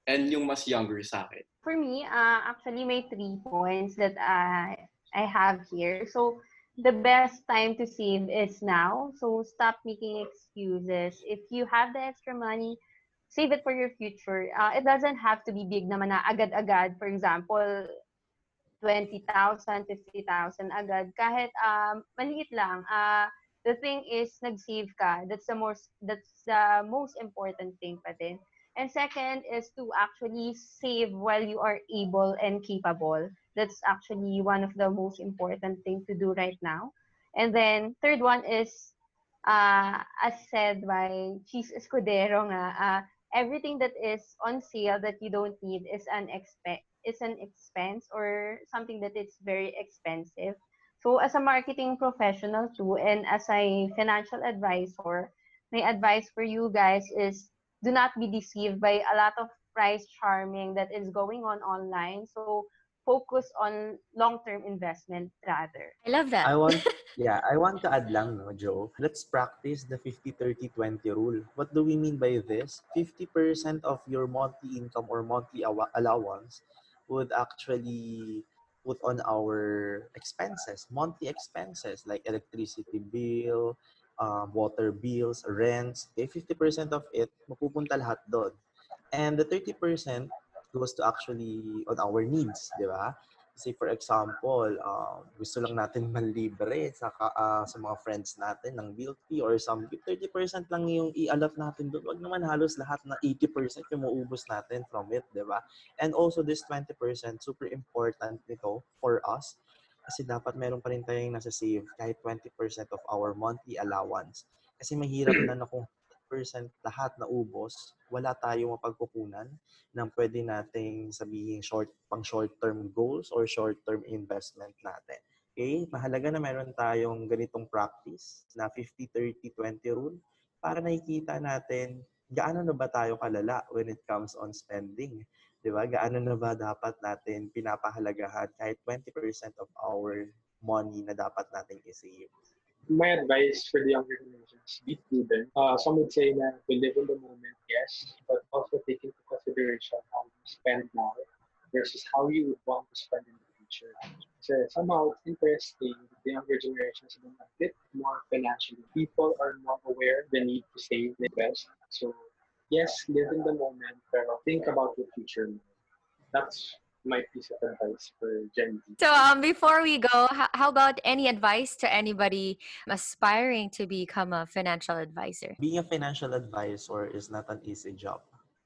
and yung mas younger sa akin? For me, uh, actually, may three points that I I have here. So, the best time to save is now. So, stop making excuses. If you have the extra money, save it for your future. Uh, it doesn't have to be big naman na agad-agad. For example, 20,000, 50,000 agad. Kahit um, maliit lang. Uh, the thing is, nag-save ka. That's the most, that's the most important thing pa din. And second is to actually save while you are able and capable. That's actually one of the most important thing to do right now. And then third one is, uh, as said by Cheese Escudero nga, uh, everything that is on sale that you don't need is an expe- is an expense or something that is very expensive. So as a marketing professional too, and as a financial advisor, my advice for you guys is do not be deceived by a lot of price charming that is going on online. So focus on long-term investment rather. I love that. I want, yeah, I want to add lang, no, Joe. Let's practice the 50-30-20 rule. What do we mean by this? 50% of your monthly income or monthly awa- allowance would actually put on our expenses, monthly expenses like electricity bill, um, water bills, rents. Okay, 50% of it, mapupunta lahat doon. And the 30% goes to actually on our needs, di ba? Say for example, um, gusto lang natin manlibre sa, ah, sa mga friends natin ng bill fee or some 30% lang yung i-allot natin doon. Wag naman halos lahat na 80% yung maubos natin from it, di ba? And also this 20%, super important nito for us kasi dapat meron pa rin tayong nasa save kahit 20% of our monthly allowance. Kasi mahirap na na kung 100% lahat na ubos, wala tayong mapagkukunan ng pwede nating sabihin short, pang short-term goals or short-term investment natin. Okay? Mahalaga na meron tayong ganitong practice na 50-30-20 rule para nakikita natin gaano na ba tayo kalala when it comes on spending. 'Di ba? Gaano na ba dapat natin pinapahalagahan kahit 20% of our money na dapat nating i-save. My advice for the younger generations, be prudent. Uh, some would say that we live in the moment, yes, but also take into consideration how you spend now versus how you would want to spend in the future. So somehow it's interesting the younger generations are a bit more financially. People are more aware the need to save and invest. So yes, live in the moment, but think about the future. That's my piece of advice for Gen Z. So, um, before we go, how, about any advice to anybody aspiring to become a financial advisor? Being a financial advisor is not an easy job.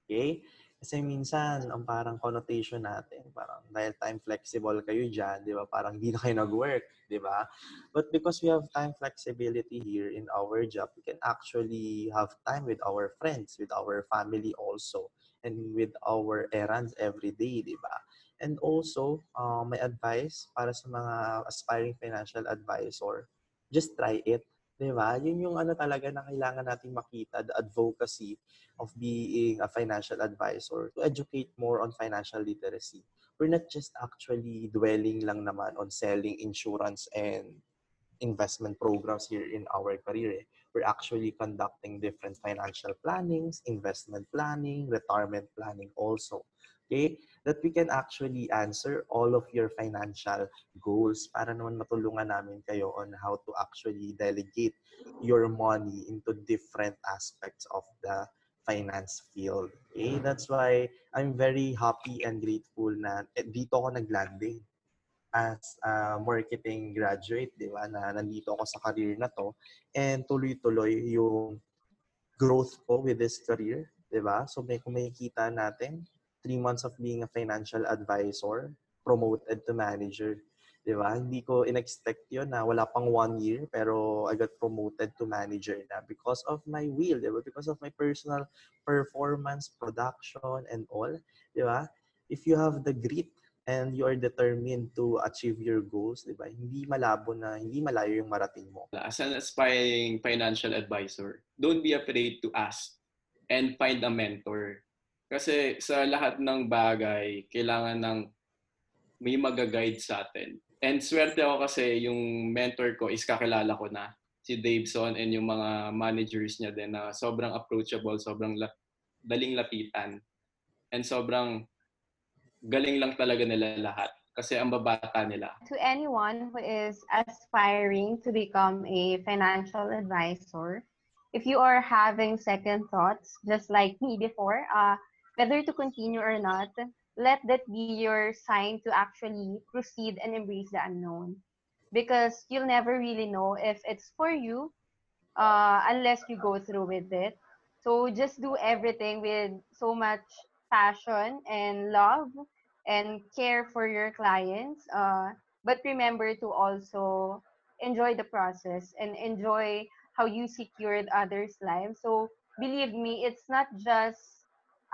Okay? Kasi minsan, ang parang connotation natin, parang dahil time flexible kayo dyan, di ba? Parang hindi na kayo nag-work, di ba? But because we have time flexibility here in our job, we can actually have time with our friends, with our family also, and with our errands every day, di ba? And also, uh, my advice para sa mga aspiring financial advisor, just try it. Di ba? Yun yung ano talaga na kailangan nating makita, the advocacy of being a financial advisor to educate more on financial literacy. We're not just actually dwelling lang naman on selling insurance and investment programs here in our career. eh. We're actually conducting different financial plannings, investment planning, retirement planning also. Okay? That we can actually answer all of your financial goals para naman matulungan namin kayo on how to actually delegate your money into different aspects of the finance field. Okay? That's why I'm very happy and grateful na eh, dito ako naglanding as a marketing graduate, di ba, na nandito ako sa career na to and tuloy-tuloy yung growth ko with this career, di ba? So may kung makikita natin, three months of being a financial advisor, promoted to manager, di ba? Hindi ko in-expect yun na wala pang one year, pero I got promoted to manager na because of my will, di ba? Because of my personal performance, production, and all, di ba? If you have the grit and you are determined to achieve your goals, di ba? Hindi malabo na, hindi malayo yung marating mo. As an aspiring financial advisor, don't be afraid to ask and find a mentor. Kasi sa lahat ng bagay, kailangan ng may mag-guide sa atin. And swerte ako kasi yung mentor ko is kakilala ko na si Daveson and yung mga managers niya din na sobrang approachable, sobrang la- daling lapitan. And sobrang galing lang talaga nila lahat. Kasi ang babata nila. To anyone who is aspiring to become a financial advisor, if you are having second thoughts, just like me before, uh, whether to continue or not, let that be your sign to actually proceed and embrace the unknown. Because you'll never really know if it's for you uh, unless you go through with it. So just do everything with so much passion and love and care for your clients. Uh, but remember to also enjoy the process and enjoy how you secured others' lives. So believe me, it's not just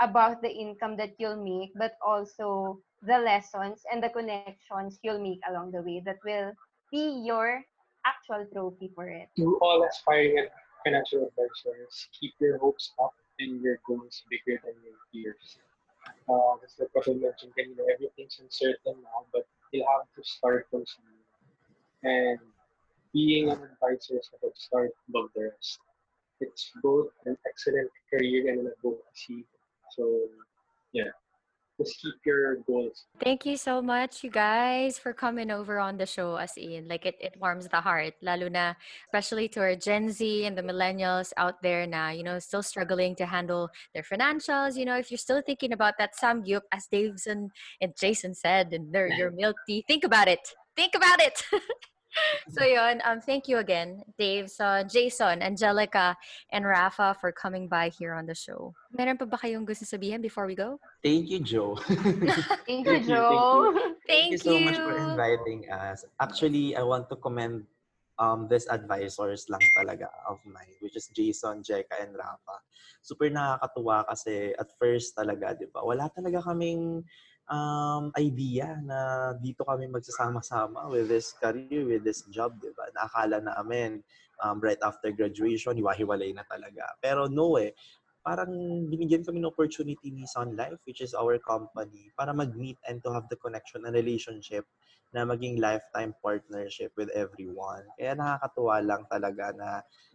about the income that you'll make, but also the lessons and the connections you'll make along the way that will be your actual trophy for it. To all aspiring financial advisors, keep your hopes up and your goals bigger than your fears. Uh, just like I mentioned kanina, everything's uncertain now, but you'll have to start from somewhere. And being an advisor is a start above the rest. It's both an excellent career and an advocacy. So, yeah, just keep your goals. Thank you so much, you guys, for coming over on the show as in. Like, it, it warms the heart. Lalo na, especially to our Gen Z and the millennials out there now, you know, still struggling to handle their financials. You know, if you're still thinking about that samgyup, as Daveson and Jason said, and their, your milk tea, think about it. Think about it. so yun, um, thank you again, Dave, so Jason, Angelica, and Rafa for coming by here on the show. Meron pa ba kayong gusto sabihin before we go? Thank you, Joe. Thank you, Thank you, thank Joe. Thank, you so much for inviting us. Actually, I want to commend um these advisors lang talaga of mine, which is Jason, Jeka, and Rafa. Super nakakatuwa kasi at first talaga, di ba, wala talaga kaming um, idea na dito kami magsasama-sama with this career, with this job, di ba? Nakakala namin um, right after graduation, hiwa-hiwalay na talaga. Pero no eh, parang binigyan kami ng opportunity ni Sun Life, which is our company, para mag-meet and to have the connection and relationship na maging lifetime partnership with everyone. Kaya nakakatuwa lang talaga na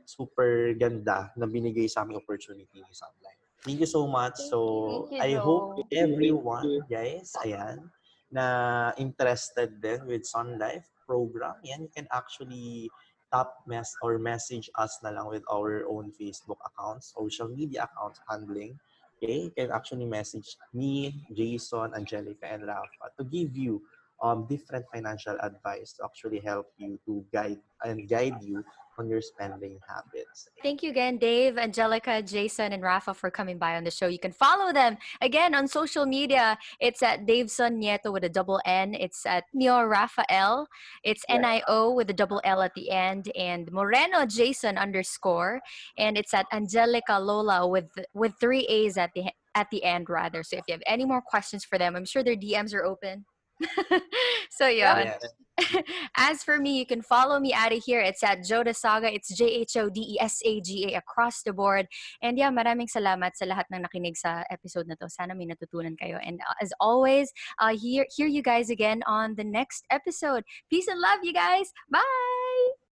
super ganda na binigay sa aming opportunity ni Sun Life. Thank you so much. So, Thank you, I hope everyone, guys, ayan, na interested din with Sun Life program, yan, you can actually tap mess or message us na lang with our own Facebook accounts, social media accounts handling. Okay, you can actually message me, Jason, Angelica, and Rafa to give you um, different financial advice to actually help you to guide and guide you on your spending habits. Thank you again, Dave, Angelica, Jason, and Rafa for coming by on the show. You can follow them again on social media. It's at Daveson Nieto with a double N. It's at Neo Rafael. It's Yeah. N I O with a double L at the end, and Moreno Jason underscore, and it's at Angelica Lola with with three A's at the at the end rather. So if you have any more questions for them, I'm sure their DMs are open. so yeah. Yes. As for me, you can follow me out of here. It's at Joda Saga. It's J-H-O-D-E-S-A-G-A across the board. And yeah, maraming salamat sa lahat ng nakinig sa episode na to. Sana may natutunan kayo. And uh, as always, uh, hear, hear you guys again on the next episode. Peace and love, you guys. Bye!